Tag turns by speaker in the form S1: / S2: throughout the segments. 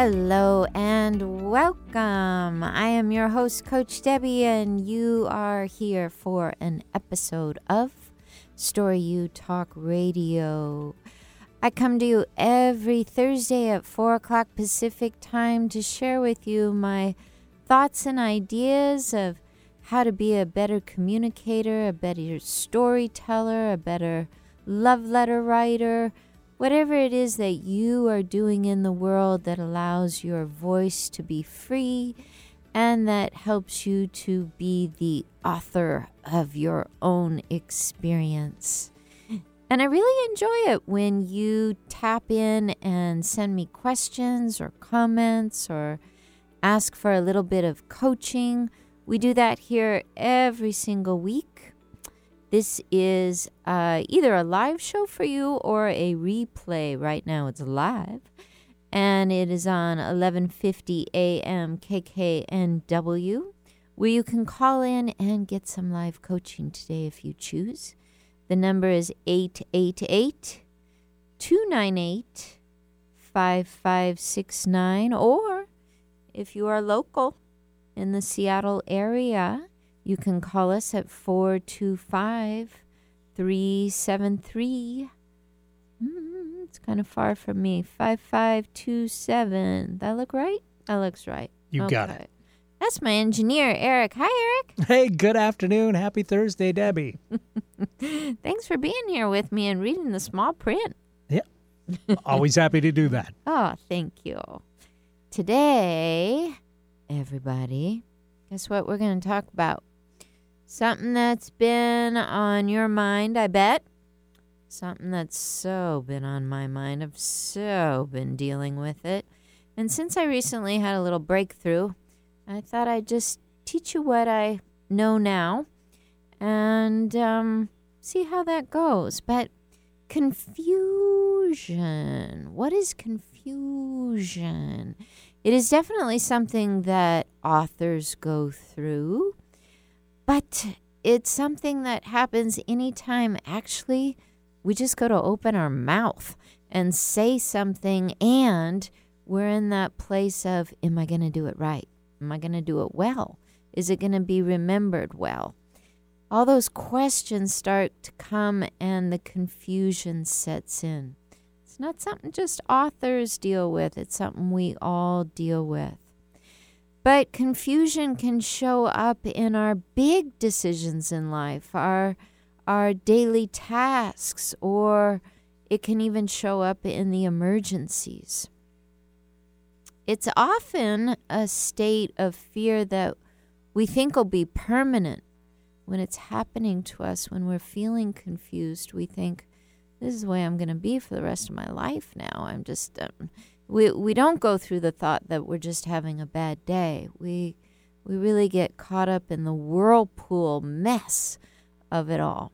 S1: Hello and welcome. I am your host, Coach Debby, and you are here for an episode of Story U Talk Radio. I come to you every Thursday at 4 o'clock Pacific time to share with you my thoughts and ideas of how to be a better communicator, a better storyteller, a better love letter writer whatever it is that you are doing in the world that allows your voice to be free and that helps you to be the author of your own experience. And I really enjoy it when you tap in and send me questions or comments or ask for a little bit of coaching. We do that here every single week. This is uh, either a live show for you or a replay. Right now, it's live, and it is on 11:50 a.m. KKNW, where you can call in and get some live coaching today if you choose. The number is 888 298 5569, or if you are local in the Seattle area, you can call us at 425 373. Mm, it's kind of far from me. 5527. That look right? That looks right.
S2: You okay. got it.
S1: That's my engineer, Eric. Hi, Eric.
S2: Hey, good afternoon. Happy Thursday, Debby.
S1: Thanks for being here with me and reading the small print.
S2: Yeah. Always happy to do that.
S1: Oh, thank you. Today, everybody, guess what we're going to talk about? Something that's been on your mind, I bet. Something that's so been on my mind. I've so been dealing with it. And since I recently had a little breakthrough, I thought I'd just teach you what I know now and um, see how that goes. But confusion. What is confusion? It is definitely something that authors go through. But it's something that happens anytime actually we just go to open our mouth and say something and we're in that place of am I going to do it right? Am I going to do it well? Is it going to be remembered well? All those questions start to come and the confusion sets in. It's not something just authors deal with, it's something we all deal with. But confusion can show up in our big decisions in life, our our daily tasks, or it can even show up in the emergencies. It's often a state of fear that we think will be permanent when it's happening to us, when we're feeling confused. We think, this is the way I'm going to be for the rest of my life now. I'm just, um, we we don't go through the thought that we're just having a bad day. We we really get caught up in the whirlpool mess of it all.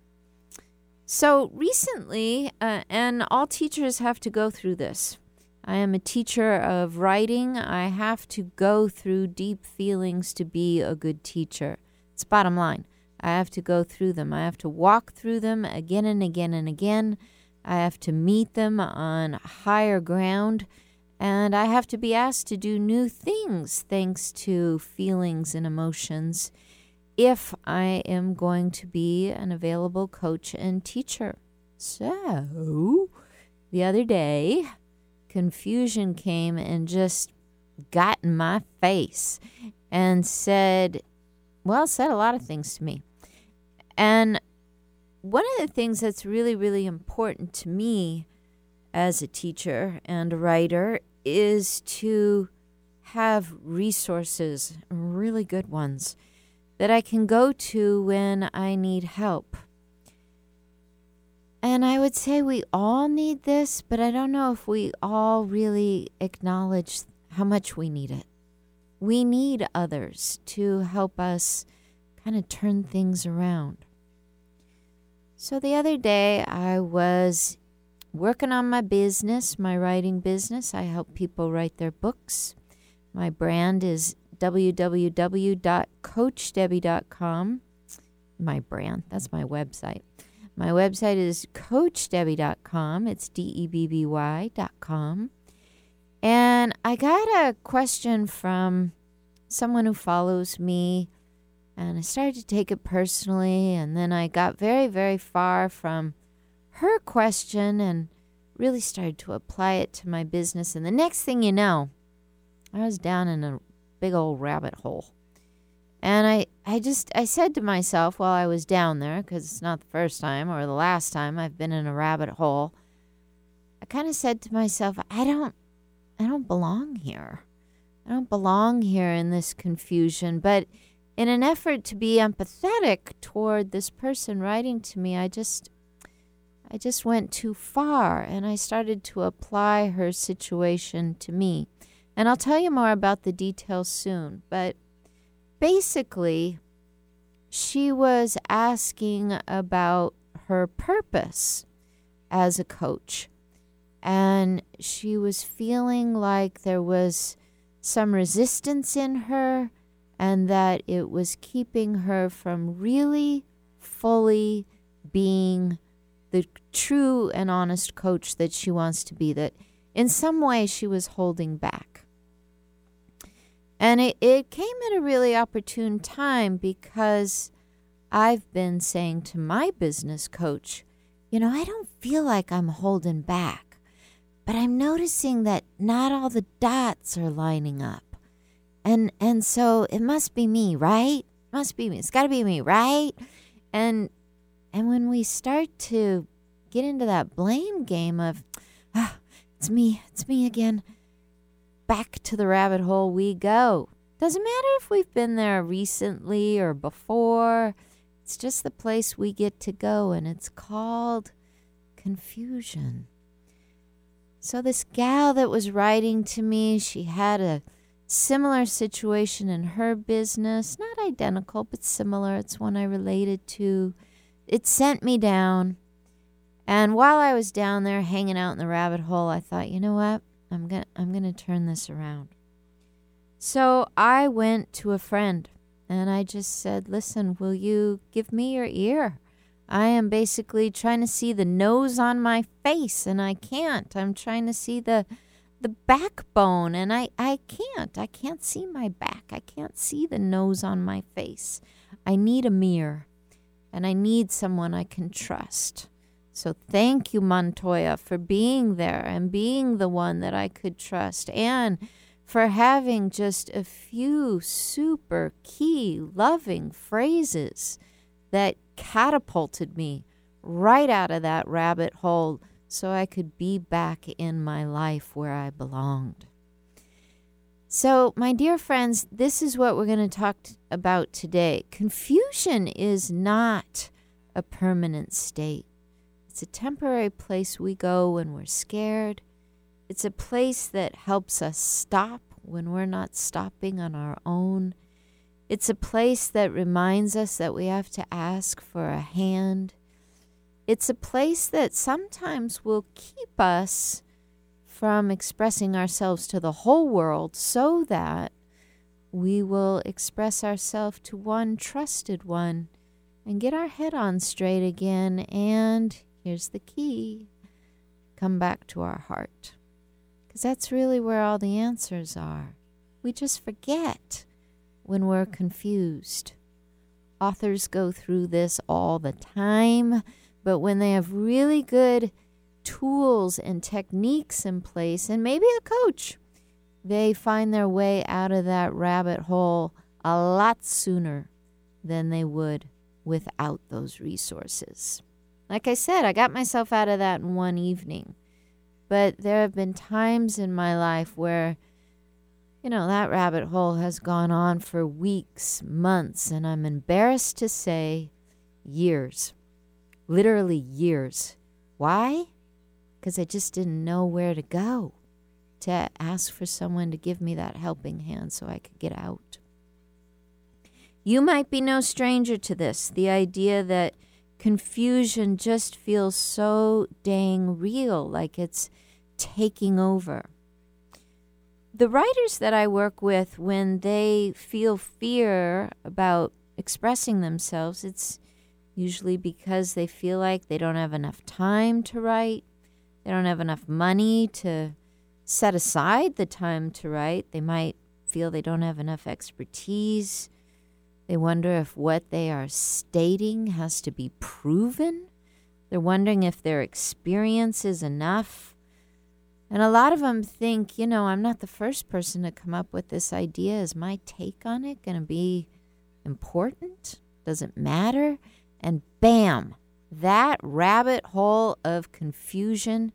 S1: So recently, uh, and all teachers have to go through this. I am a teacher of writing. I have to go through deep feelings to be a good teacher. It's bottom line. I have to go through them. I have to walk through them again and again and again. I have to meet them on higher ground and I have to be asked to do new things thanks to feelings and emotions if I am going to be an available coach and teacher. So, the other day, confusion came and just got in my face and said, well, said a lot of things to me. And one of the things that's really, really important to me as a teacher and a writer is to have resources, really good ones, that I can go to when I need help. And I would say we all need this, but I don't know if we all really acknowledge how much we need it. We need others to help us kind of turn things around. So the other day I was working on my business, my writing business. I help people write their books. My brand is www.coachdebby.com. My brand, that's my website. My website is coachdebbie.com. It's D E B B Y.com. And I got a question from someone who follows me, and I started to take it personally. And then I got very, very far from her question and really started to apply it to my business. And the next thing you know, I was down in a big old rabbit hole. And I, I just, I said to myself while I was down there, because it's not the first time or the last time I've been in a rabbit hole, I kind of said to myself, I don't, I don't belong here. I don't belong here in this confusion. But in an effort to be empathetic toward this person writing to me, I just, I just went too far and I started to apply her situation to me. And I'll tell you more about the details soon. But basically, she was asking about her purpose as a coach. And she was feeling like there was some resistance in her and that it was keeping her from really fully being the true and honest coach that she wants to be, that in some way she was holding back. And it, it came at a really opportune time because I've been saying to my business coach, you know, I don't feel like I'm holding back, but I'm noticing that not all the dots are lining up. And and so it must be me, right? Must be me. It's got to be me, right? And and when we start to get into that blame game of, ah, it's me, it's me again, back to the rabbit hole we go. Doesn't matter if we've been there recently or before, it's just the place we get to go, and it's called confusion. So, this gal that was writing to me, she had a similar situation in her business, not identical, but similar. It's one I related to. It sent me down. And while I was down there hanging out in the rabbit hole, I thought, you know what? I'm going to I'm going to turn this around. So I went to a friend and I just said, "Listen, will you give me your ear? I am basically trying to see the nose on my face and I can't. I'm trying to see the the backbone and I I can't. I can't see my back. I can't see the nose on my face. I need a mirror and I need someone I can trust." So thank you, Montoya, for being there and being the one that I could trust and for having just a few super key loving phrases that catapulted me right out of that rabbit hole so I could be back in my life where I belonged. So, my dear friends, this is what we're going to talk about today. Confusion is not a permanent state. It's a temporary place we go when we're scared. It's a place that helps us stop when we're not stopping on our own. It's a place that reminds us that we have to ask for a hand. It's a place that sometimes will keep us from expressing ourselves to the whole world so that we will express ourselves to one trusted one and get our head on straight again and Here's the key come back to our heart. Because that's really where all the answers are. We just forget when we're confused. Authors go through this all the time, but when they have really good tools and techniques in place, and maybe a coach, they find their way out of that rabbit hole a lot sooner than they would without those resources. Like I said, I got myself out of that in one evening. But there have been times in my life where, you know, that rabbit hole has gone on for weeks, months, and I'm embarrassed to say years. Literally years. Why? Because I just didn't know where to go to ask for someone to give me that helping hand so I could get out. You might be no stranger to this the idea that confusion just feels so dang real, like it's taking over. The writers that I work with, when they feel fear about expressing themselves, it's usually because they feel like they don't have enough time to write, they don't have enough money to set aside the time to write. They might feel they don't have enough expertise. They wonder if what they are stating has to be proven. They're wondering if their experience is enough. And a lot of them think, you know, I'm not the first person to come up with this idea. Is my take on it going to be important? Does it matter? And bam, that rabbit hole of confusion,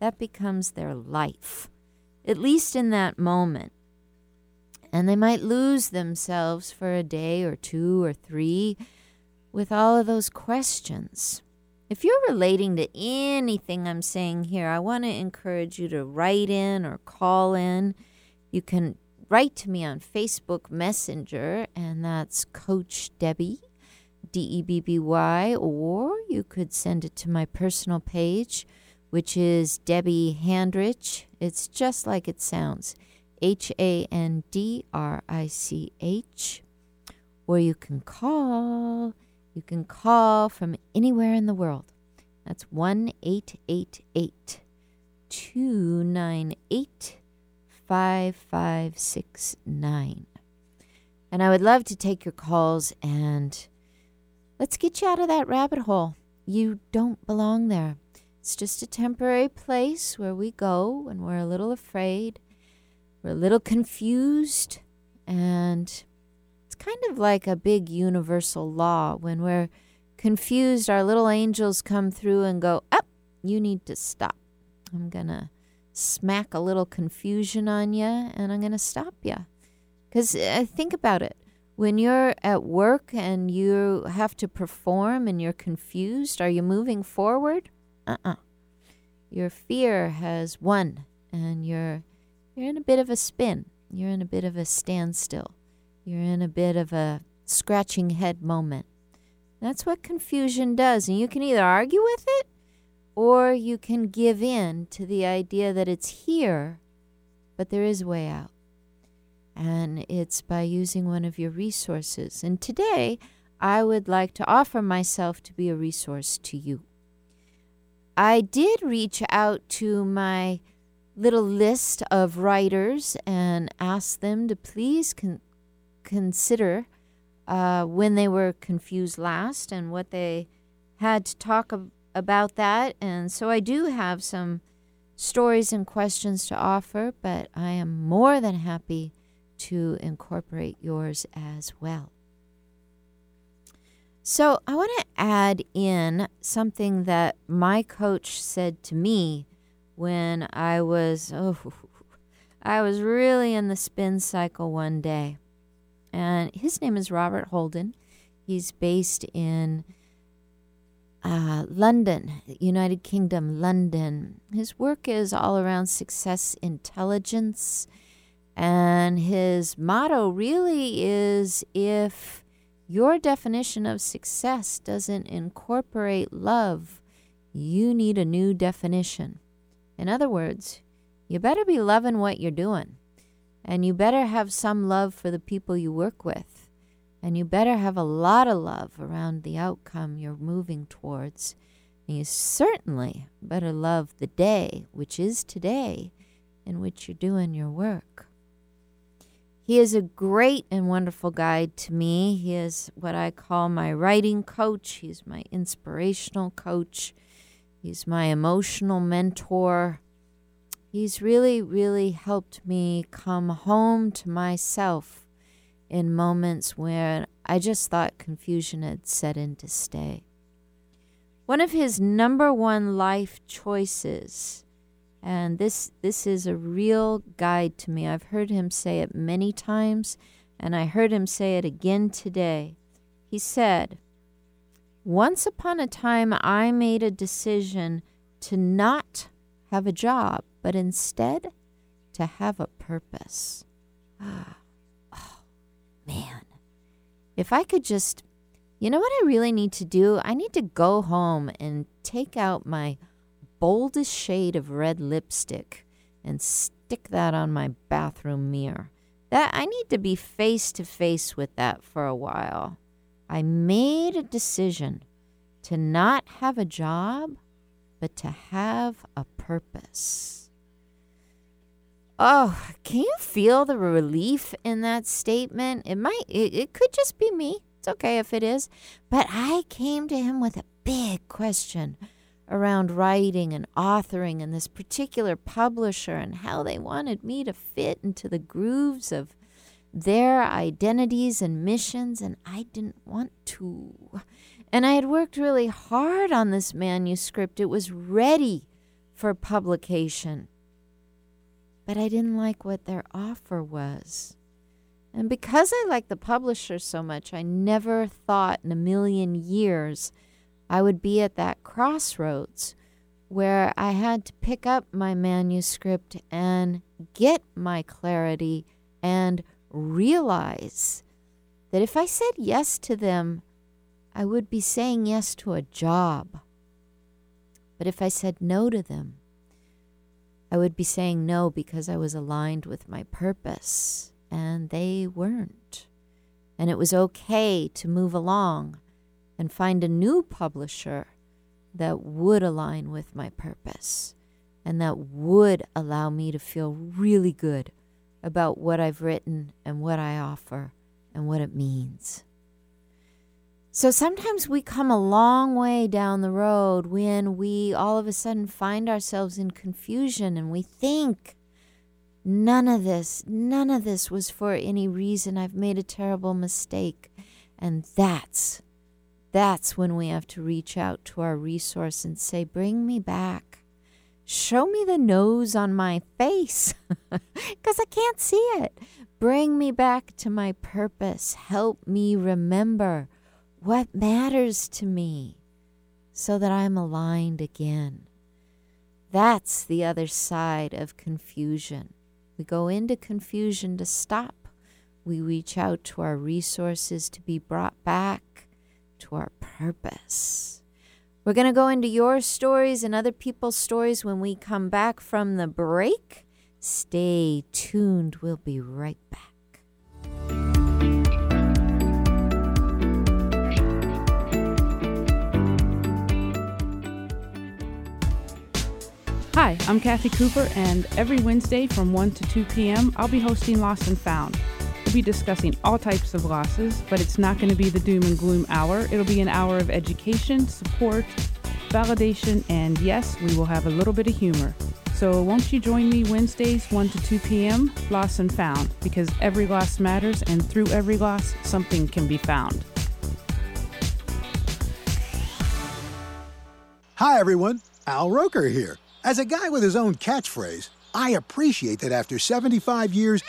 S1: that becomes their life, at least in that moment. And they might lose themselves for a day or two or three with all of those questions. If you're relating to anything I'm saying here, I want to encourage you to write in or call in. You can write to me on Facebook Messenger, and that's Coach Debby, or you could send it to my personal page, which is Debby Handrich. It's just like it sounds H A N D R I C H. Or you can call you can call from anywhere in the world. That's 1 888 298 5569. And I would love to take your calls and let's get you out of that rabbit hole. You don't belong there. It's just a temporary place where we go when we're a little afraid, we're a little confused, and it's kind of like a big universal law. When we're confused, our little angels come through and go, Up, oh, you need to stop. I'm going to smack a little confusion on you and I'm going to stop you. Because uh, think about it. When you're at work and you have to perform and you're confused, are you moving forward? Uh uh-uh. uh Your fear has won and you're, you're in a bit of a spin. You're in a bit of a standstill. You're in a bit of a scratching head moment. That's what confusion does. And you can either argue with it or you can give in to the idea that it's here, but there is a way out. And it's by using one of your resources. And today, I would like to offer myself to be a resource to you. I did reach out to my little list of writers and ask them to please con- consider uh, when they were confused last and what they had to talk ab- about that. And so I do have some stories and questions to offer, but I am more than happy to incorporate yours as well. So I want to add in something that my coach said to me when I was oh I was really in the spin cycle one day and his name is Robert Holden. He's based in uh, London, United Kingdom, London. His work is all around success intelligence, and his motto really is if your definition of success doesn't incorporate love, you need a new definition. In other words, you better be loving what you're doing. And you better have some love for the people you work with. And you better have a lot of love around the outcome you're moving towards. And you certainly better love the day, which is today, in which you're doing your work. He is a great and wonderful guide to me. He is what I call my writing coach. He's my inspirational coach. He's my emotional mentor. He's really, really helped me come home to myself in moments where I just thought confusion had set in to stay. One of his number one life choices, and this, this is a real guide to me. I've heard him say it many times, and I heard him say it again today. He said, Once upon a time, I made a decision to not have a job but instead to have a purpose. Ah, oh, man. If I could just, you know what I really need to do? I need to go home and take out my boldest shade of red lipstick and stick that on my bathroom mirror. That I need to be face to face with that for a while. I made a decision to not have a job, but to have a purpose. Oh, can you feel the relief in that statement? It might, it, it could just be me. It's okay if it is. But I came to him with a big question around writing and authoring and this particular publisher and how they wanted me to fit into the grooves of their identities and missions, and I didn't want to. And I had worked really hard on this manuscript, it was ready for publication. But I didn't like what their offer was. And because I liked the publisher so much, I never thought in a million years I would be at that crossroads where I had to pick up my manuscript and get my clarity and realize that if I said yes to them, I would be saying yes to a job. But if I said no to them, I would be saying no because I was aligned with my purpose, and they weren't. And it was okay to move along and find a new publisher that would align with my purpose and that would allow me to feel really good about what I've written and what I offer and what it means. So sometimes we come a long way down the road when we all of a sudden find ourselves in confusion and we think, none of this, none of this was for any reason. I've made a terrible mistake. And that's that's when we have to reach out to our resource and say, Bring me back. Show me the nose on my face because I can't see it. Bring me back to my purpose. Help me remember what matters to me so that I'm aligned again. That's the other side of confusion. We go into confusion to stop. We reach out to our resources to be brought back to our purpose. We're going to go into your stories and other people's stories when we come back from the break. Stay tuned. We'll be right back.
S3: Hi, I'm Kathy Cooper, and every Wednesday from 1 to 2 p.m., I'll be hosting Lost and Found We'll be discussing all types of losses, but it's not going to be the doom and gloom hour. It'll be an hour of education, support, validation, and yes, we will have a little bit of humor. So won't you join me Wednesdays 1 to 2 p.m. Lost and Found because every loss matters and through every loss something can be found.
S4: Hi everyone, Al Roker here. As a guy with his own catchphrase, I appreciate that after 75 years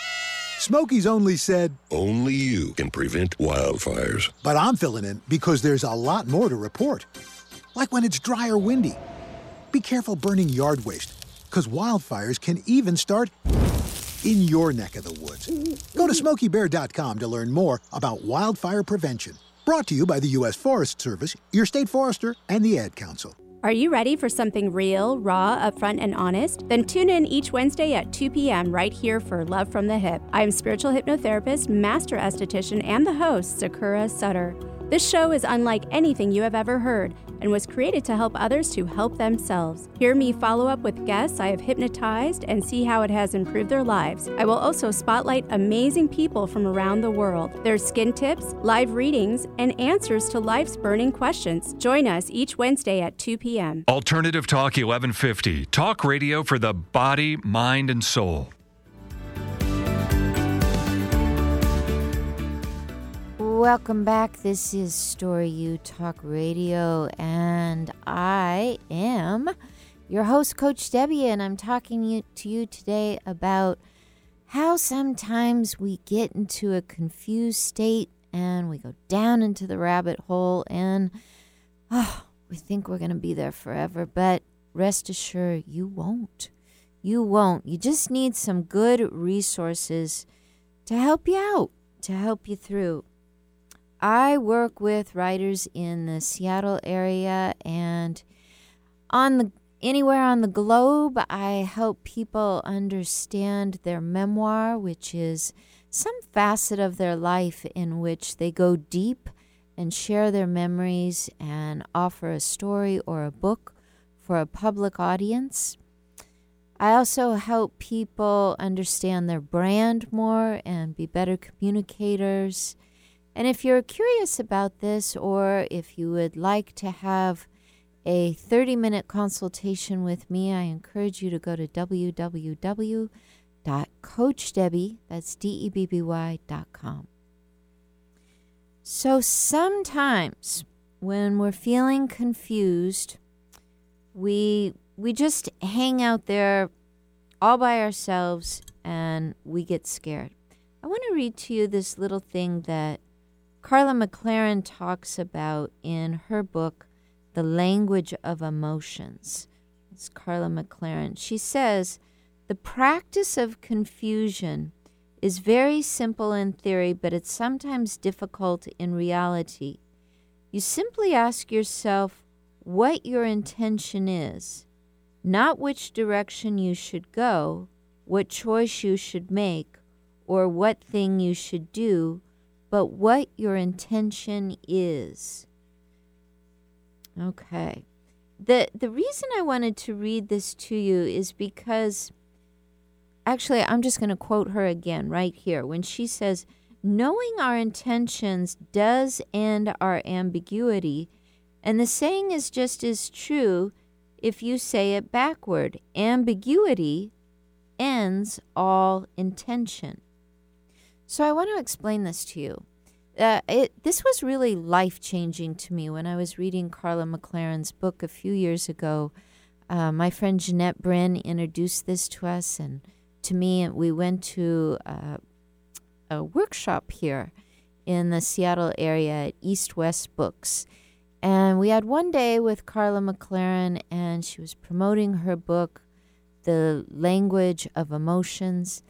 S4: Smokey's only said,
S5: Only you can prevent wildfires.
S4: But I'm filling in because there's a lot more to report. Like when it's dry or windy. Be careful burning yard waste, because wildfires can even start in your neck of the woods. Go to smokeybear.com to learn more about wildfire prevention. Brought to you by the U.S. Forest Service, your state forester, and the Ad Council.
S6: Are you ready for something real, raw, upfront, and honest? Then tune in each Wednesday at 2 p.m. right here for Love from the Hip. I am spiritual hypnotherapist, master esthetician, and the host, Sakura Sutter. This show is unlike anything you have ever heard and was created to help others to help themselves. Hear me follow up with guests I have hypnotized and see how it has improved their lives. I will also spotlight amazing people from around the world, their skin tips, live readings, and answers to life's burning questions. Join us each Wednesday at 2 p.m.
S7: Alternative Talk 1150, talk radio for the body, mind, and soul.
S1: Welcome back. This is Story U Talk Radio, and I am your host, Coach Debby, and I'm talking to you today about how sometimes we get into a confused state and we go down into the rabbit hole and oh, we think we're going to be there forever, but rest assured, you won't. You won't. You just need some good resources to help you out, to help you through. I work with writers in the Seattle area and on the anywhere on the globe. I help people understand their memoir, which is some facet of their life in which they go deep and share their memories and offer a story or a book for a public audience. I also help people understand their brand more and be better communicators. And if you're curious about this, or if you would like to have a 30 minute consultation with me, I encourage you to go to www.coachdebby, that's. So sometimes when we're feeling confused, we we just hang out there all by ourselves and we get scared. I want to read to you this little thing that Karla McLaren talks about in her book, The Language of Emotions. It's Karla McLaren. She says, The practice of confusion is very simple in theory, but it's sometimes difficult in reality. You simply ask yourself what your intention is, not which direction you should go, what choice you should make, or what thing you should do, but what your intention is. Okay. The the reason I wanted to read this to you is because actually I'm just going to quote her again right here when she says knowing our intentions does end our ambiguity and the saying is just as true if you say it backward. Ambiguity ends all intention. So I want to explain this to you. Uh, it, this was really life changing to me when I was reading Karla McLaren's book a few years ago. Uh, my friend Jeanette Bryn introduced this to us and to me. We went to uh, a workshop here in the Seattle area at East West Books. And we had one day with Carla McLaren, and she was promoting her book, The Language of Emotions.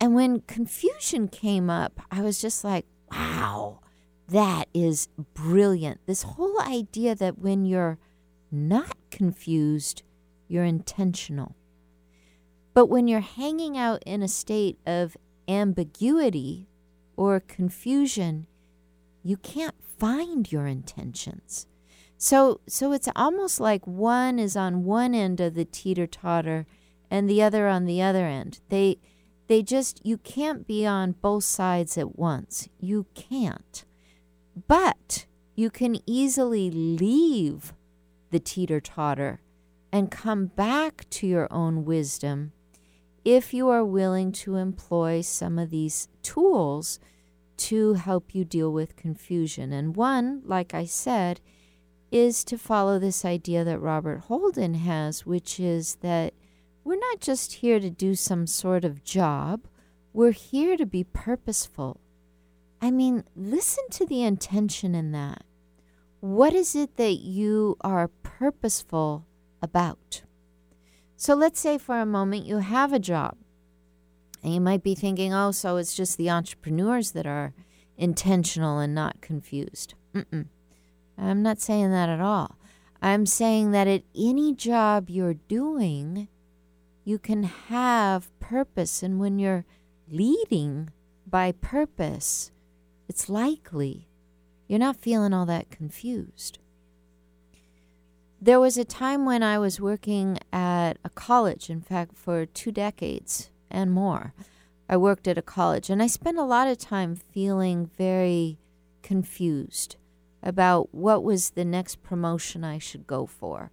S1: And when confusion came up, I was just like, wow, that is brilliant. This whole idea that when you're not confused, you're intentional. But when you're hanging out in a state of ambiguity or confusion, you can't find your intentions. So so it's almost like one is on one end of the teeter-totter and the other on the other end. They they just, you can't be on both sides at once. You can't. But you can easily leave the teeter totter and come back to your own wisdom if you are willing to employ some of these tools to help you deal with confusion. And one, like I said, is to follow this idea that Robert Holden has, which is that we're not just here to do some sort of job, we're here to be purposeful. I mean, listen to the intention in that. What is it that you are purposeful about? So let's say for a moment you have a job. And you might be thinking, oh, so it's just the entrepreneurs that are intentional and not confused. Mm-mm. I'm not saying that at all. I'm saying that at any job you're doing, you can have purpose. And when you're leading by purpose, it's likely you're not feeling all that confused. There was a time when I was working at a college, in fact, for two decades and more. I worked at a college, and I spent a lot of time feeling very confused about what was the next promotion I should go for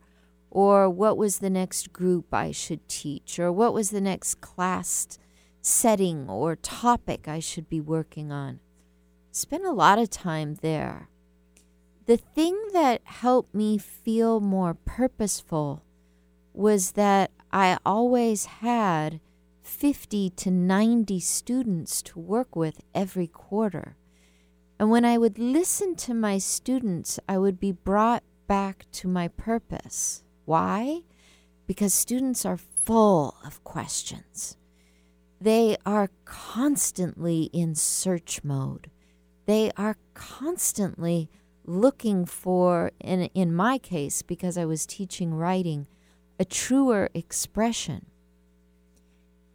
S1: or what was the next group I should teach, or what was the next class setting or topic I should be working on. Spent a lot of time there. The thing that helped me feel more purposeful was that I always had 50 to 90 students to work with every quarter. And when I would listen to my students, I would be brought back to my purpose. Why? Because students are full of questions. They are constantly in search mode. They are constantly looking for, in, in my case, because I was teaching writing, a truer expression.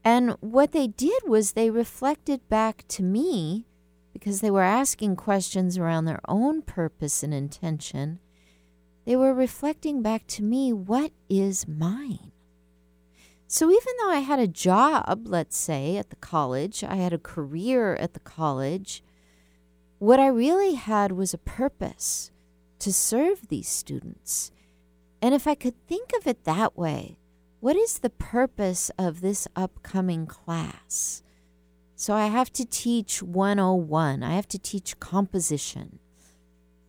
S1: And what they did was they reflected back to me because they were asking questions around their own purpose and intention they were reflecting back to me what is mine? So even though I had a job, let's say, at the college, I had a career at the college, what I really had was a purpose to serve these students. And if I could think of it that way, what is the purpose of this upcoming class? So I have to teach 101, I have to teach composition.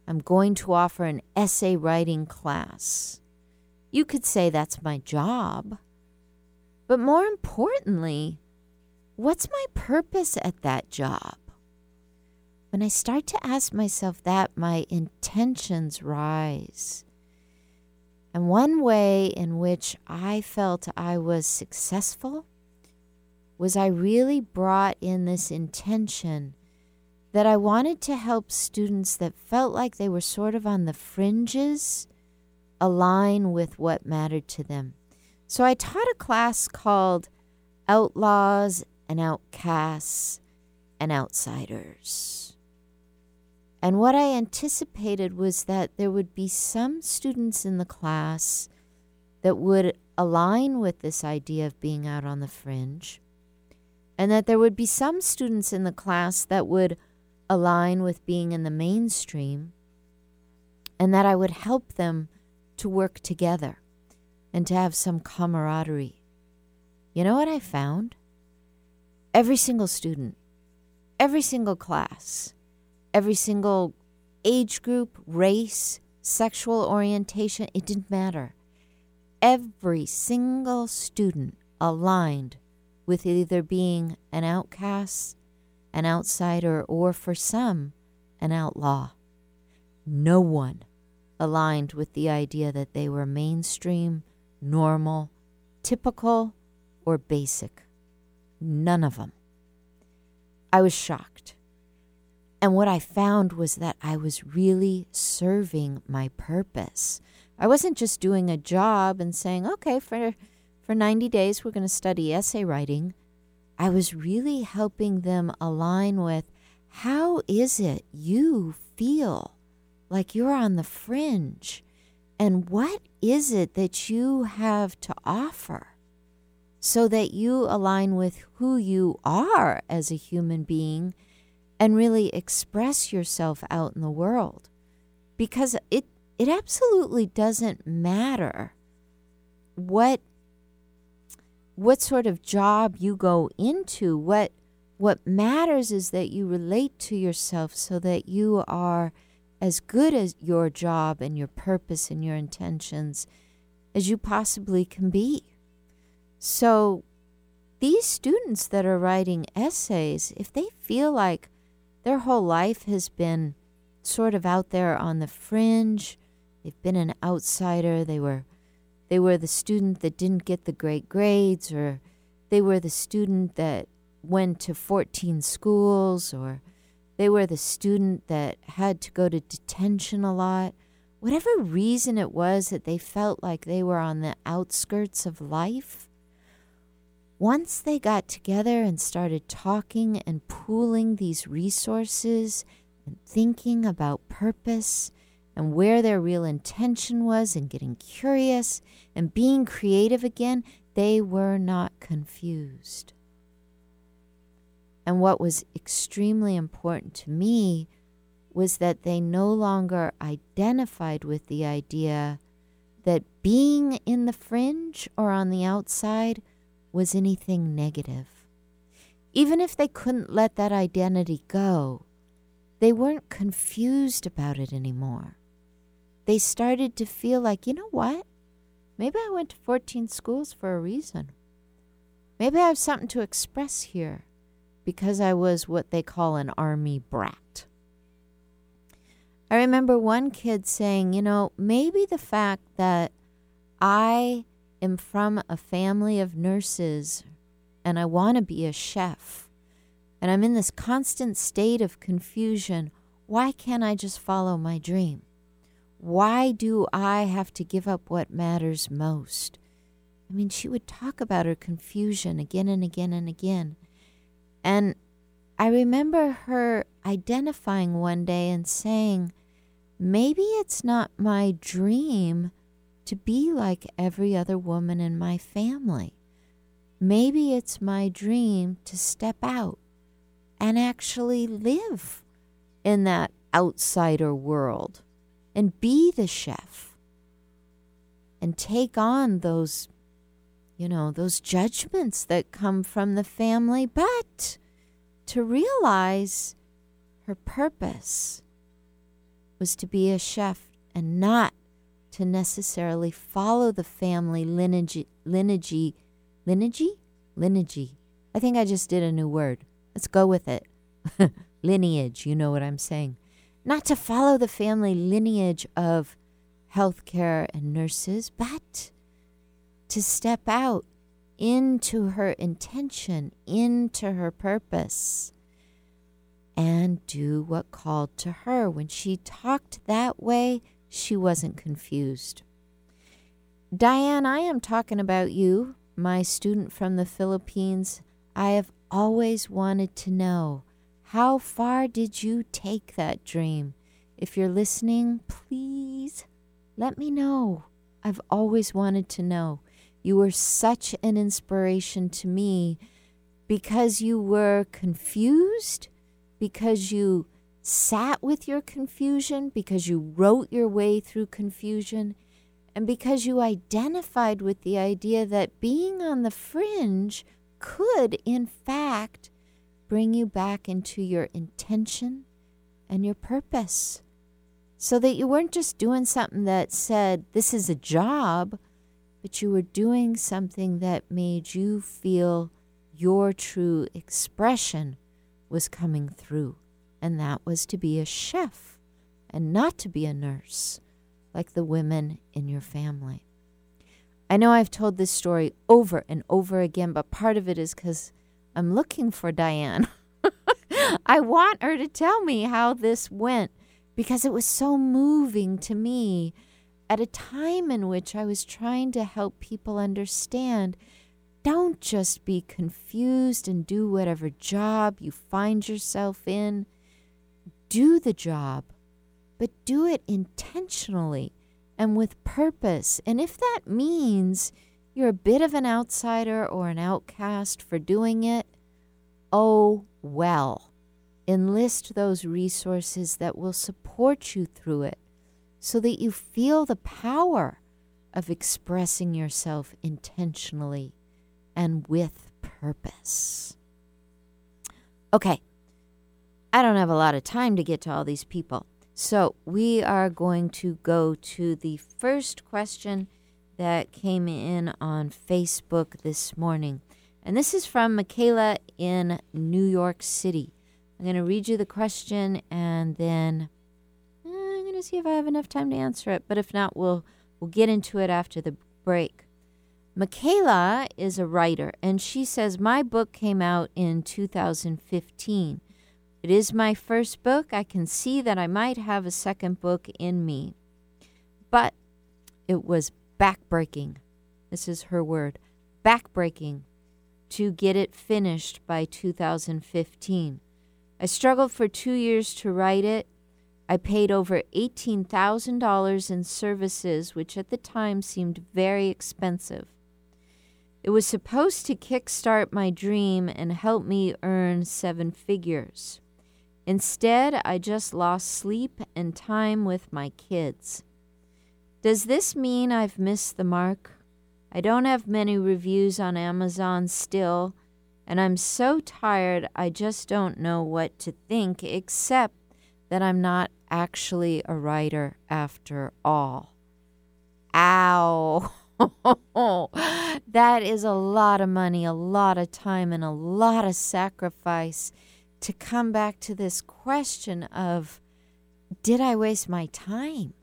S1: I'm going to offer an essay writing class. You could say that's my job. But more importantly, what's my purpose at that job? When I start to ask myself that, my intentions rise. And one way in which I felt I was successful was I really brought in this intention that I wanted to help students that felt like they were sort of on the fringes align with what mattered to them. So I taught a class called Outlaws and Outcasts and Outsiders. And what I anticipated was that there would be some students in the class that would align with this idea of being out on the fringe, and that there would be some students in the class that would align with being in the mainstream, and that I would help them to work together and to have some camaraderie. You know what I found? Every single student, every single class, every single age group, race, sexual orientation, it didn't matter. Every single student aligned with either being an outcast, an outsider, or for some, an outlaw. No one aligned with the idea that they were mainstream, normal, typical, or basic. None of them. I was shocked. And what I found was that I was really serving my purpose. I wasn't just doing a job and saying, okay, for, for 90 days, we're going to study essay writing. I was really helping them align with how is it you feel like you're on the fringe? And what is it that you have to offer so that you align with who you are as a human being and really express yourself out in the world? Because it, it absolutely doesn't matter what what sort of job you go into what what matters is that you relate to yourself so that you are as good as your job and your purpose and your intentions as you possibly can be. So, these students that are writing essays, if they feel like their whole life has been sort of out there on the fringe, they've been an outsider, they were they were the student that didn't get the great grades or they were the student that went to 14 schools or they were the student that had to go to detention a lot. Whatever reason it was that they felt like they were on the outskirts of life, once they got together and started talking and pooling these resources and thinking about purpose and where their real intention was and getting curious and being creative again, they were not confused. And what was extremely important to me was that they no longer identified with the idea that being in the fringe or on the outside was anything negative. Even if they couldn't let that identity go, they weren't confused about it anymore. They started to feel like, you know what? Maybe I went to 14 schools for a reason. Maybe I have something to express here because I was what they call an army brat. I remember one kid saying, you know, maybe the fact that I am from a family of nurses and I want to be a chef and I'm in this constant state of confusion, why can't I just follow my dream? Why do I have to give up what matters most? I mean, she would talk about her confusion again and again and again. And I remember her identifying one day and saying, maybe it's not my dream to be like every other woman in my family. maybe it's my dream to step out and actually live in that outsider world and be the chef and take on those you know those judgments that come from the family but to realize her purpose was to be a chef and not to necessarily follow the family lineage lineage lineage lineage. I think i just did a new word. Let's go with it. Lineage you know what i'm saying not to follow the family lineage of healthcare and nurses but to step out into her intention into her purpose and do what called to her. When she talked that way, she wasn't confused. Diane, I am talking about you, my student from the Philippines. I have always wanted to know how far did you take that dream? If you're listening, please let me know. I've always wanted to know. You were such an inspiration to me because you were confused because you sat with your confusion, because you wrote your way through confusion, and because you identified with the idea that being on the fringe could, in fact, bring you back into your intention and your purpose. So that you weren't just doing something that said, this is a job, but you were doing something that made you feel your true expression was coming through, and that was to be a chef and not to be a nurse like the women in your family. I know I've told this story over and over again, but part of it is because I'm looking for Diane. I want her to tell me how this went because it was so moving to me at a time in which I was trying to help people understand don't just be confused and do whatever job you find yourself in. Do the job, but do it intentionally and with purpose. And if that means you're a bit of an outsider or an outcast for doing it, oh well. Enlist those resources that will support you through it so that you feel the power of expressing yourself intentionally and with purpose. Okay, I don't have a lot of time to get to all these people. So we are going to go to the first question that came in on Facebook this morning. And this is from Michaela in New York City. I'm going to read you the question and then eh, I'm going to see if I have enough time to answer it. But if not, we'll, we'll get into it after the break. Michaela is a writer, and she says, My book came out in 2015. It is my first book. I can see that I might have a second book in me. But it was backbreaking. This is her word backbreaking to get it finished by 2015. I struggled for two years to write it. I paid over $18,000 in services, which at the time seemed very expensive. It was supposed to kickstart my dream and help me earn seven figures. Instead, I just lost sleep and time with my kids. Does this mean I've missed the mark? I don't have many reviews on Amazon still, and I'm so tired I just don't know what to think except that I'm not actually a writer after all. Ow! that is a lot of money, a lot of time, and a lot of sacrifice to come back to this question of did I waste my time?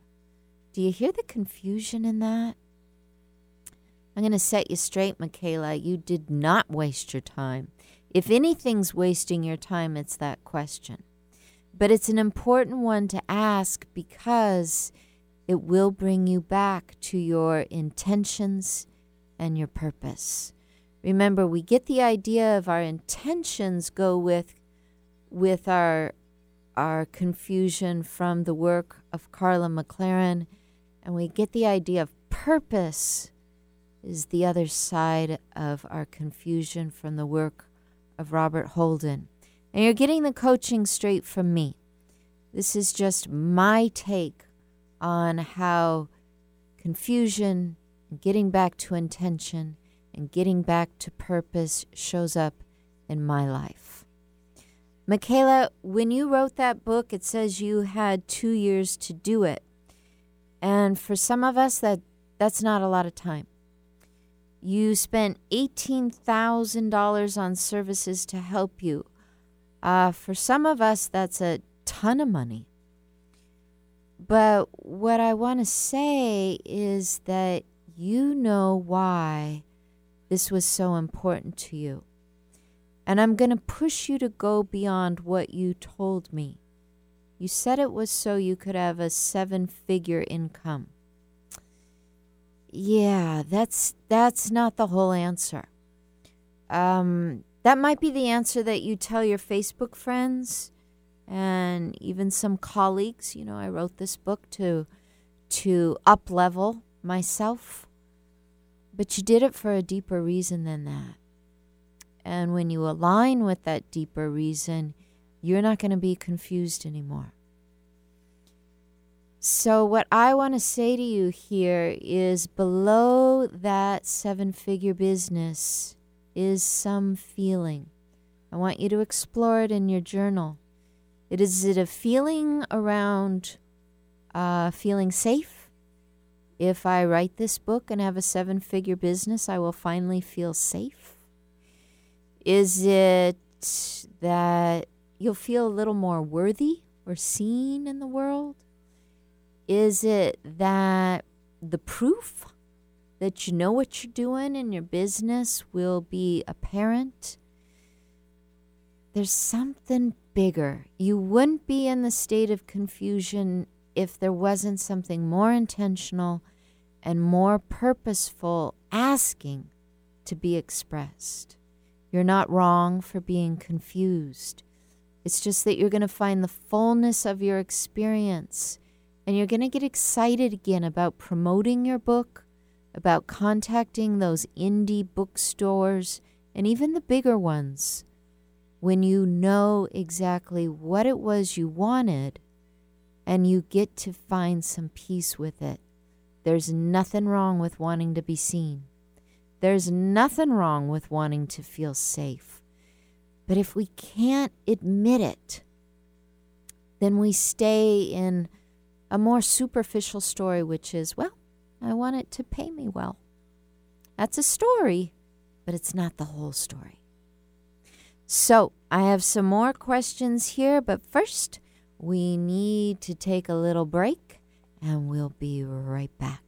S1: Do you hear the confusion in that? I'm going to set you straight, Michaela. You did not waste your time. If anything's wasting your time, it's that question. But it's an important one to ask because it will bring you back to your intentions and your purpose. Remember, we get the idea of our intentions go with with our our confusion from the work of Karla McLaren, and we get the idea of purpose is the other side of our confusion from the work of Robert Holden. And you're getting the coaching straight from me. This is just my take on how confusion, getting back to intention, and getting back to purpose shows up in my life. Michaela, when you wrote that book, it says you had two years to do it. And for some of us, that, that's not a lot of time. You spent $18,000 on services to help you. Uh, for some of us, that's a ton of money. But what I want to say is that you know why this was so important to you. And I'm going to push you to go beyond what you told me. You said it was so you could have a seven figure income. Yeah, that's that's not the whole answer. Um, that might be the answer that you tell your Facebook friends and even some colleagues. You know, I wrote this book to to up level myself, but you did it for a deeper reason than that. And when you align with that deeper reason, you're not going to be confused anymore. So, what I want to say to you here is below that seven figure business is some feeling. I want you to explore it in your journal. It is it a feeling around uh, feeling safe? If I write this book and have a seven figure business, I will finally feel safe. Is it that you'll feel a little more worthy or seen in the world? Is it that the proof that you know what you're doing in your business will be apparent? There's something bigger. You wouldn't be in the state of confusion if there wasn't something more intentional and more purposeful asking to be expressed. You're not wrong for being confused. It's just that you're going to find the fullness of your experience and you're going to get excited again about promoting your book, about contacting those indie bookstores and even the bigger ones when you know exactly what it was you wanted and you get to find some peace with it. There's nothing wrong with wanting to be seen. There's nothing wrong with wanting to feel safe. But if we can't admit it, then we stay in a more superficial story, which is, well, I want it to pay me well. That's a story, but it's not the whole story. So I have some more questions here, but first we need to take a little break and we'll be right back.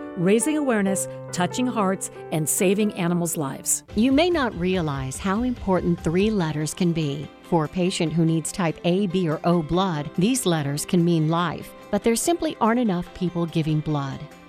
S8: raising awareness, touching hearts, and saving animals' lives.
S9: You may not realize how important three letters can be. For a patient who needs type A, B, or O blood, these letters can mean life but there simply aren't enough people giving blood.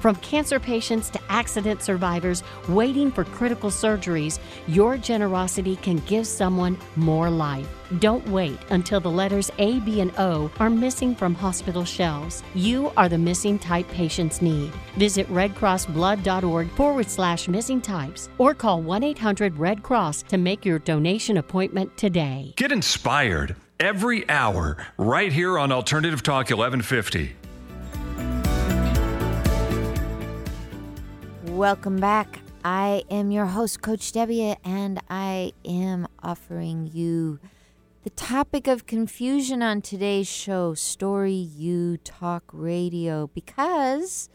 S9: From cancer patients to accident survivors waiting for critical surgeries, your generosity can give someone more life. Don't wait until the letters A, B, and O are missing from hospital shelves. You are the missing type patients need. Visit redcrossblood.org forward slash missing types or call 1 800 Red Cross to make your donation appointment today.
S7: Get inspired every hour right here on Alternative Talk 1150.
S1: Welcome back. I am your host, Coach Debby, and I am offering you the topic of confusion on today's show, Story U Talk Radio, because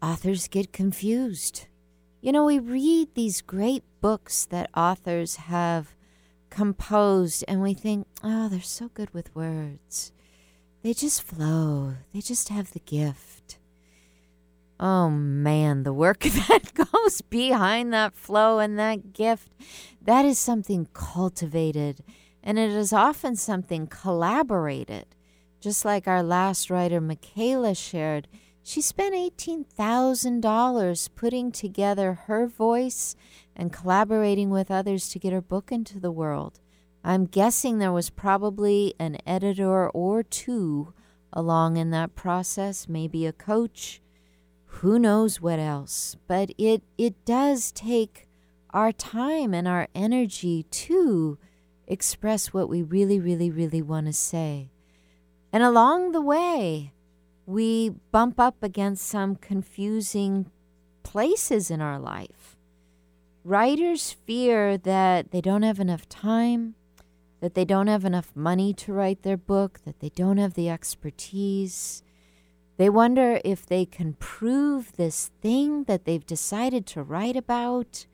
S1: authors get confused. You know, we read these great books that authors have composed, and we think, oh, they're so good with words. They just flow, they just have the gift. Oh man, the work that goes behind that flow and that gift, that is something cultivated and it is often something collaborated. Just like our last writer, Michaela, shared, she spent $18,000 putting together her voice and collaborating with others to get her book into the world. I'm guessing there was probably an editor or two along in that process, maybe a coach, who knows what else. But it, it does take our time and our energy to express what we really, really, really want to say. And along the way, we bump up against some confusing places in our life. Writers fear that they don't have enough time, that they don't have enough money to write their book, that they don't have the expertise. They wonder if they can prove this thing that they've decided to write about.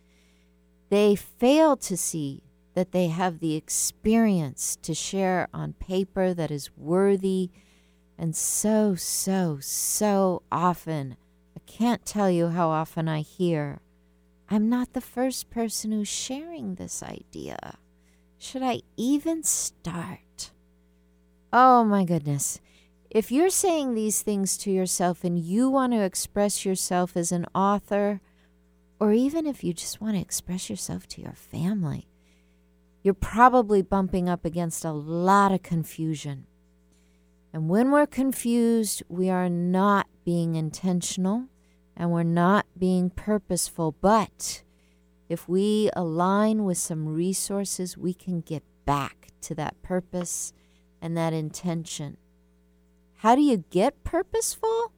S1: They fail to see that they have the experience to share on paper that is worthy. And so, so, so often, I can't tell you how often I hear, I'm not the first person who's sharing this idea. Should I even start? Oh my goodness. If you're saying these things to yourself and you want to express yourself as an author, or even if you just want to express yourself to your family, you're probably bumping up against a lot of confusion. And when we're confused, we are not being intentional and we're not being purposeful. But if we align with some resources, we can get back to that purpose and that intention. How do you get purposeful?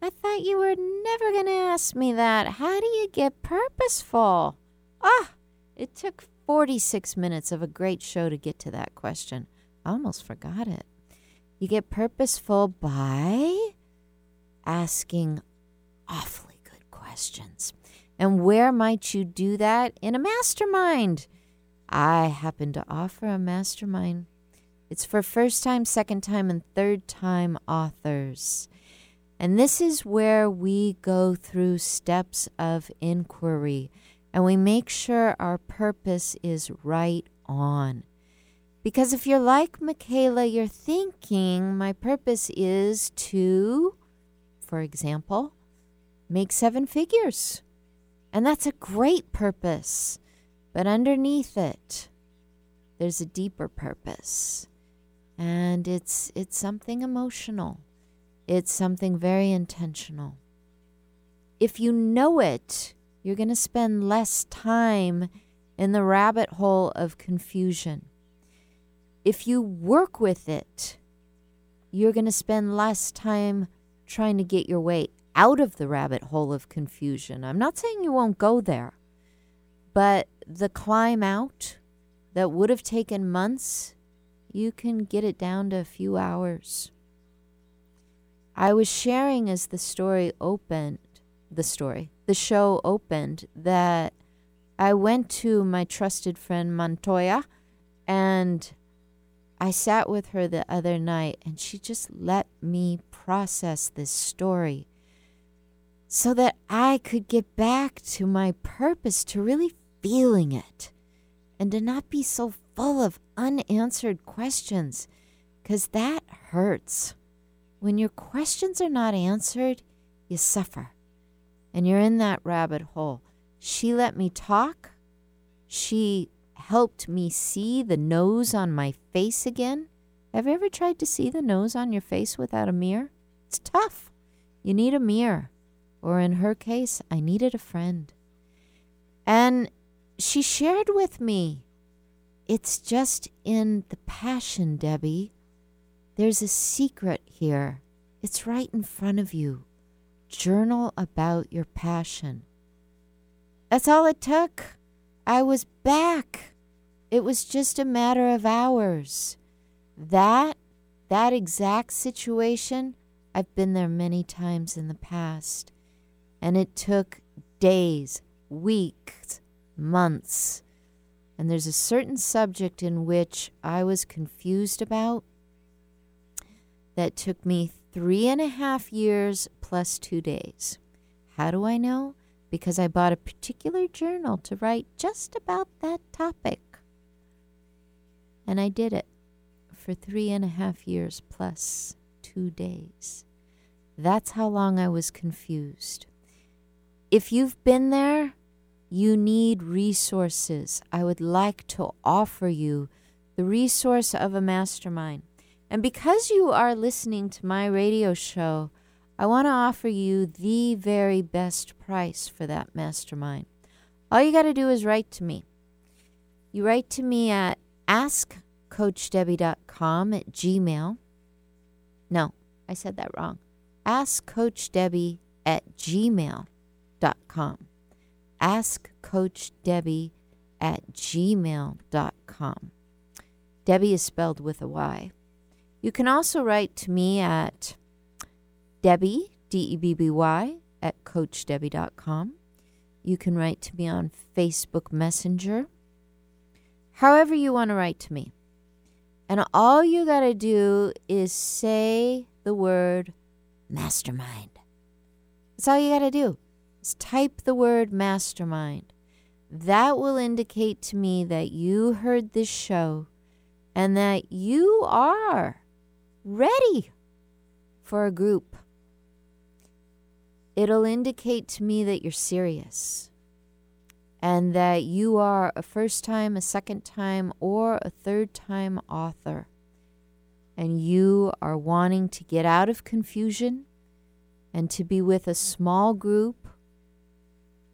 S1: I thought you were never going to ask me that. How do you get purposeful? Ah, it took 46 minutes of a great show to get to that question. I almost forgot it. You get purposeful by asking awfully good questions. And where might you do that? In a mastermind. I happen to offer a mastermind. It's for first time, second time, and third time authors. And this is where we go through steps of inquiry and we make sure our purpose is right on. Because if you're like Michaela, you're thinking, my purpose is to, for example, make seven figures. And that's a great purpose. But underneath it, there's a deeper purpose. And it's it's something emotional. It's something very intentional. If you know it, you're going to spend less time in the rabbit hole of confusion. If you work with it, you're going to spend less time trying to get your way out of the rabbit hole of confusion. I'm not saying you won't go there, but the climb out that would have taken months, you can get it down to a few hours. I was sharing as the story opened, the story, the show opened that I went to my trusted friend Montoya and I sat with her the other night and she just let me process this story so that I could get back to my purpose, to really feeling it and to not be so full of unanswered questions because that hurts. When your questions are not answered, you suffer and you're in that rabbit hole. She let me talk. She helped me see the nose on my face again. Have you ever tried to see the nose on your face without a mirror? It's tough. You need a mirror. Or in her case, I needed a friend. And she shared with me it's just in the passion, Debby. There's a secret here. It's right in front of you. Journal about your passion. That's all it took. I was back. It was just a matter of hours. That that exact situation, I've been there many times in the past. And it took days, weeks, months. And there's a certain subject in which I was confused about that took me three and a half years plus two days. How do I know? Because I bought a particular journal to write just about that topic. And I did it for three and a half years plus two days. That's how long I was confused. If you've been there, you need resources. I would like to offer you the resource of a mastermind. And because you are listening to my radio show, I want to offer you the very best price for that mastermind. All you got to do is write to me. You write to me at ask coachdebby.com at gmail. No, I said that wrong. Ask Coach Debby at gmail.com. Ask Coach Debby at gmail.com. Debby is spelled with a Y. You can also write to me at Debby, D E B B Y, at CoachDebby.com. You can write to me on Facebook Messenger. However, you want to write to me. And all you got to do is say the word mastermind. That's all you got to do. Type the word mastermind. That will indicate to me that you heard this show and that you are ready for a group. It'll indicate to me that you're serious and that you are a first time, a second time, or a third time author, and you are wanting to get out of confusion and to be with a small group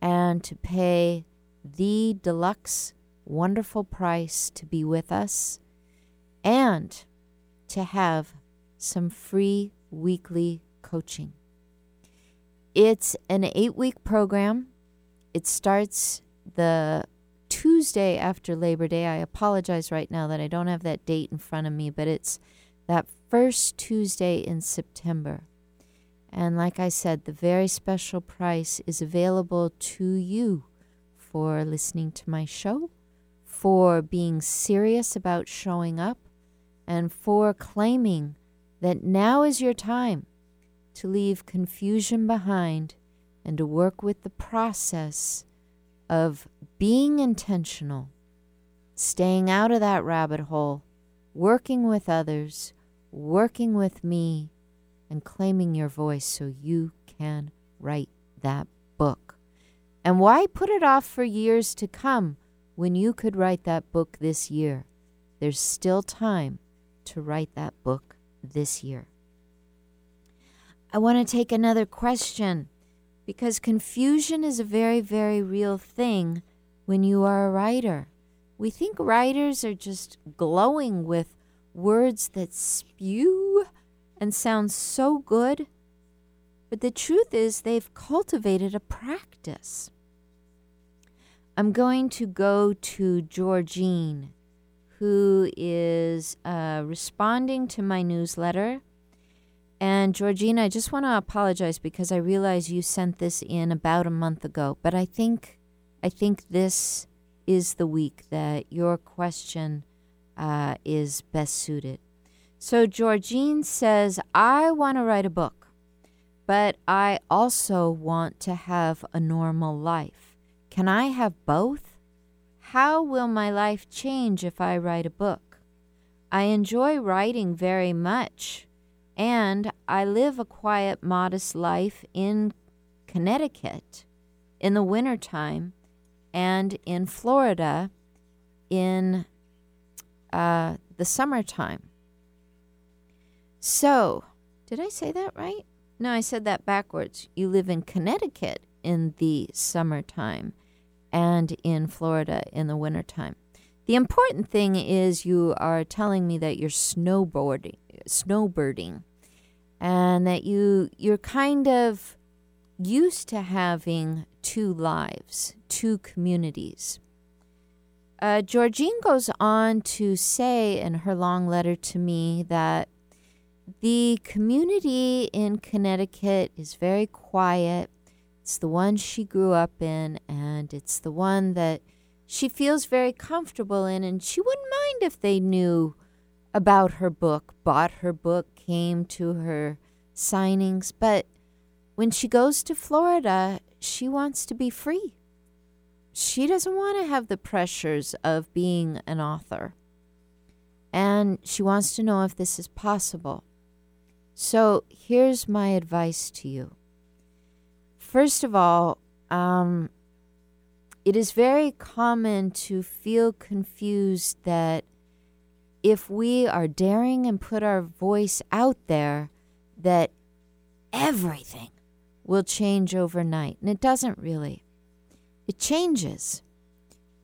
S1: and to pay the deluxe wonderful price to be with us and to have some free weekly coaching. It's an eight week program. It starts the Tuesday after Labor Day. I apologize right now that I don't have that date in front of me, but it's that first Tuesday in September. And like I said, the very special price is available to you for listening to my show, for being serious about showing up, and for claiming that now is your time to leave confusion behind and to work with the process of being intentional, staying out of that rabbit hole, working with others, working with me, and claiming your voice so you can write that book. And why put it off for years to come when you could write that book this year? There's still time to write that book this year. I want to take another question because confusion is a very, very real thing when you are a writer. We think writers are just glowing with words that spew and sounds so good, but the truth is they've cultivated a practice. I'm going to go to Georgine, who is uh, responding to my newsletter and Georgina, I just want to apologize because I realize you sent this in about a month ago, but I think I think this is the week that your question uh, is best suited. So Georgine says, I want to write a book, but I also want to have a normal life. Can I have both? How will my life change if I write a book? I enjoy writing very much and I live a quiet, modest life in Connecticut in the wintertime and in Florida in uh, the summertime. So, did I say that right? No, I said that backwards. You live in Connecticut in the summertime and in Florida in the wintertime. The important thing is you are telling me that you're snowboarding, snowbirding, and that you you're kind of used to having two lives, two communities. Uh, Georgine goes on to say in her long letter to me that the community in Connecticut is very quiet. It's the one she grew up in, and it's the one that she feels very comfortable in, and she wouldn't mind if they knew about her book, bought her book, came to her signings. But when she goes to Florida, she wants to be free. She doesn't want to have the pressures of being an author. And she wants to know if this is possible. So here's my advice to you. First of all, um, it is very common to feel confused that if we are daring and put our voice out there, that everything will change overnight. And it doesn't really. It changes.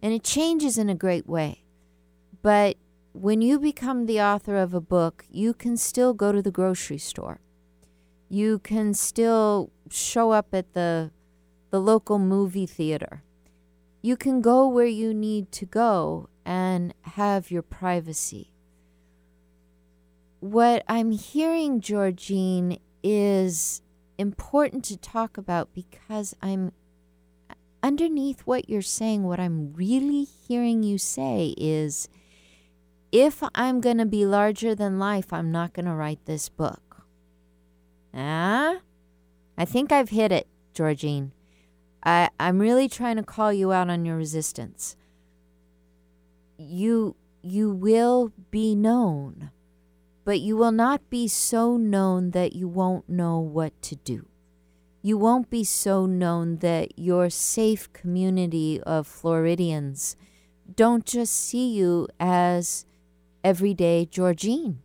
S1: And it changes in a great way. But when you become the author of a book, you can still go to the grocery store. You can still show up at the the local movie theater. You can go where you need to go and have your privacy. What I'm hearing, Georgine, is important to talk about because I'm underneath what you're saying, what I'm really hearing you say is if I'm going to be larger than life, I'm not going to write this book. Ah? I think I've hit it, Georgine. I, I'm really trying to call you out on your resistance. You you will be known, but you will not be so known that you won't know what to do. You won't be so known that your safe community of Floridians don't just see you as everyday Georgine.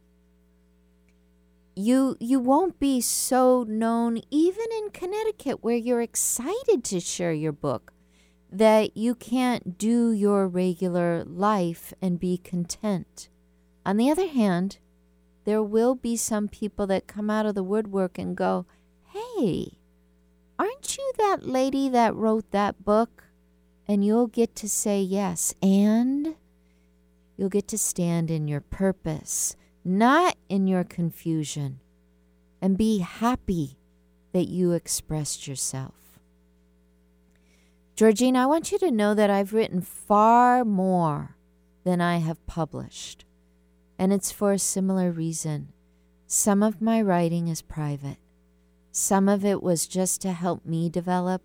S1: You you won't be so known even in Connecticut where you're excited to share your book that you can't do your regular life and be content. On the other hand, there will be some people that come out of the woodwork and go, "Hey, aren't you that lady that wrote that book?" And you'll get to say yes. And You'll get to stand in your purpose, not in your confusion, and be happy that you expressed yourself. Georgine, I want you to know that I've written far more than I have published, and it's for a similar reason. Some of my writing is private. Some of it was just to help me develop.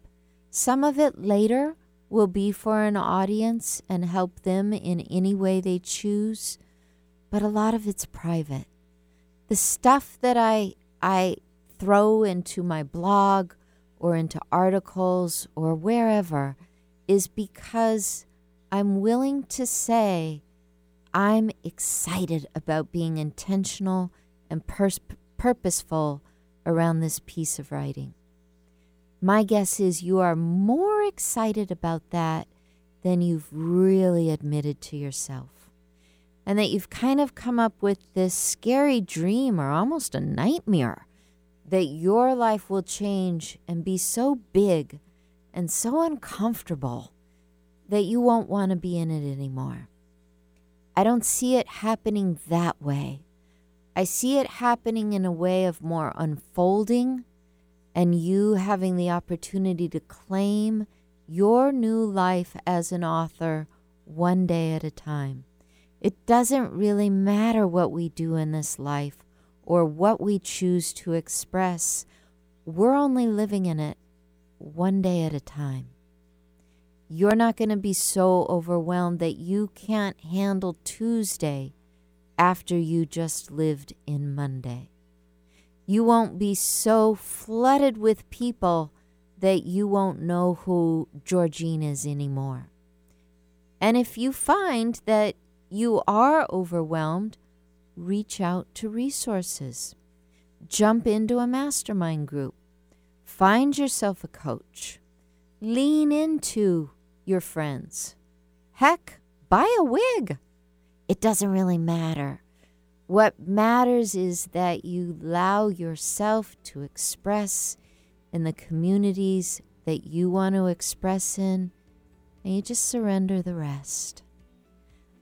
S1: Some of it later will be for an audience and help them in any way they choose, but a lot of it's private. The stuff that I I throw into my blog or into articles or wherever is because I'm willing to say I'm excited about being intentional and pers- purposeful around this piece of writing. My guess is you are more excited about that than you've really admitted to yourself. And that you've kind of come up with this scary dream or almost a nightmare that your life will change and be so big and so uncomfortable that you won't want to be in it anymore. I don't see it happening that way. I see it happening in a way of more unfolding and you having the opportunity to claim your new life as an author one day at a time. It doesn't really matter what we do in this life or what we choose to express. We're only living in it one day at a time. You're not going to be so overwhelmed that you can't handle Tuesday after you just lived in Monday. You won't be so flooded with people that you won't know who Georgine is anymore. And if you find that you are overwhelmed, reach out to resources. Jump into a mastermind group. Find yourself a coach. Lean into your friends. Heck, buy a wig. It doesn't really matter. What matters is that you allow yourself to express in the communities that you want to express in, and you just surrender the rest.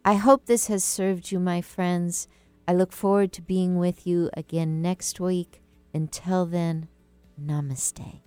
S1: I hope this has served you, my friends. I look forward to being with you again next week. Until then, namaste.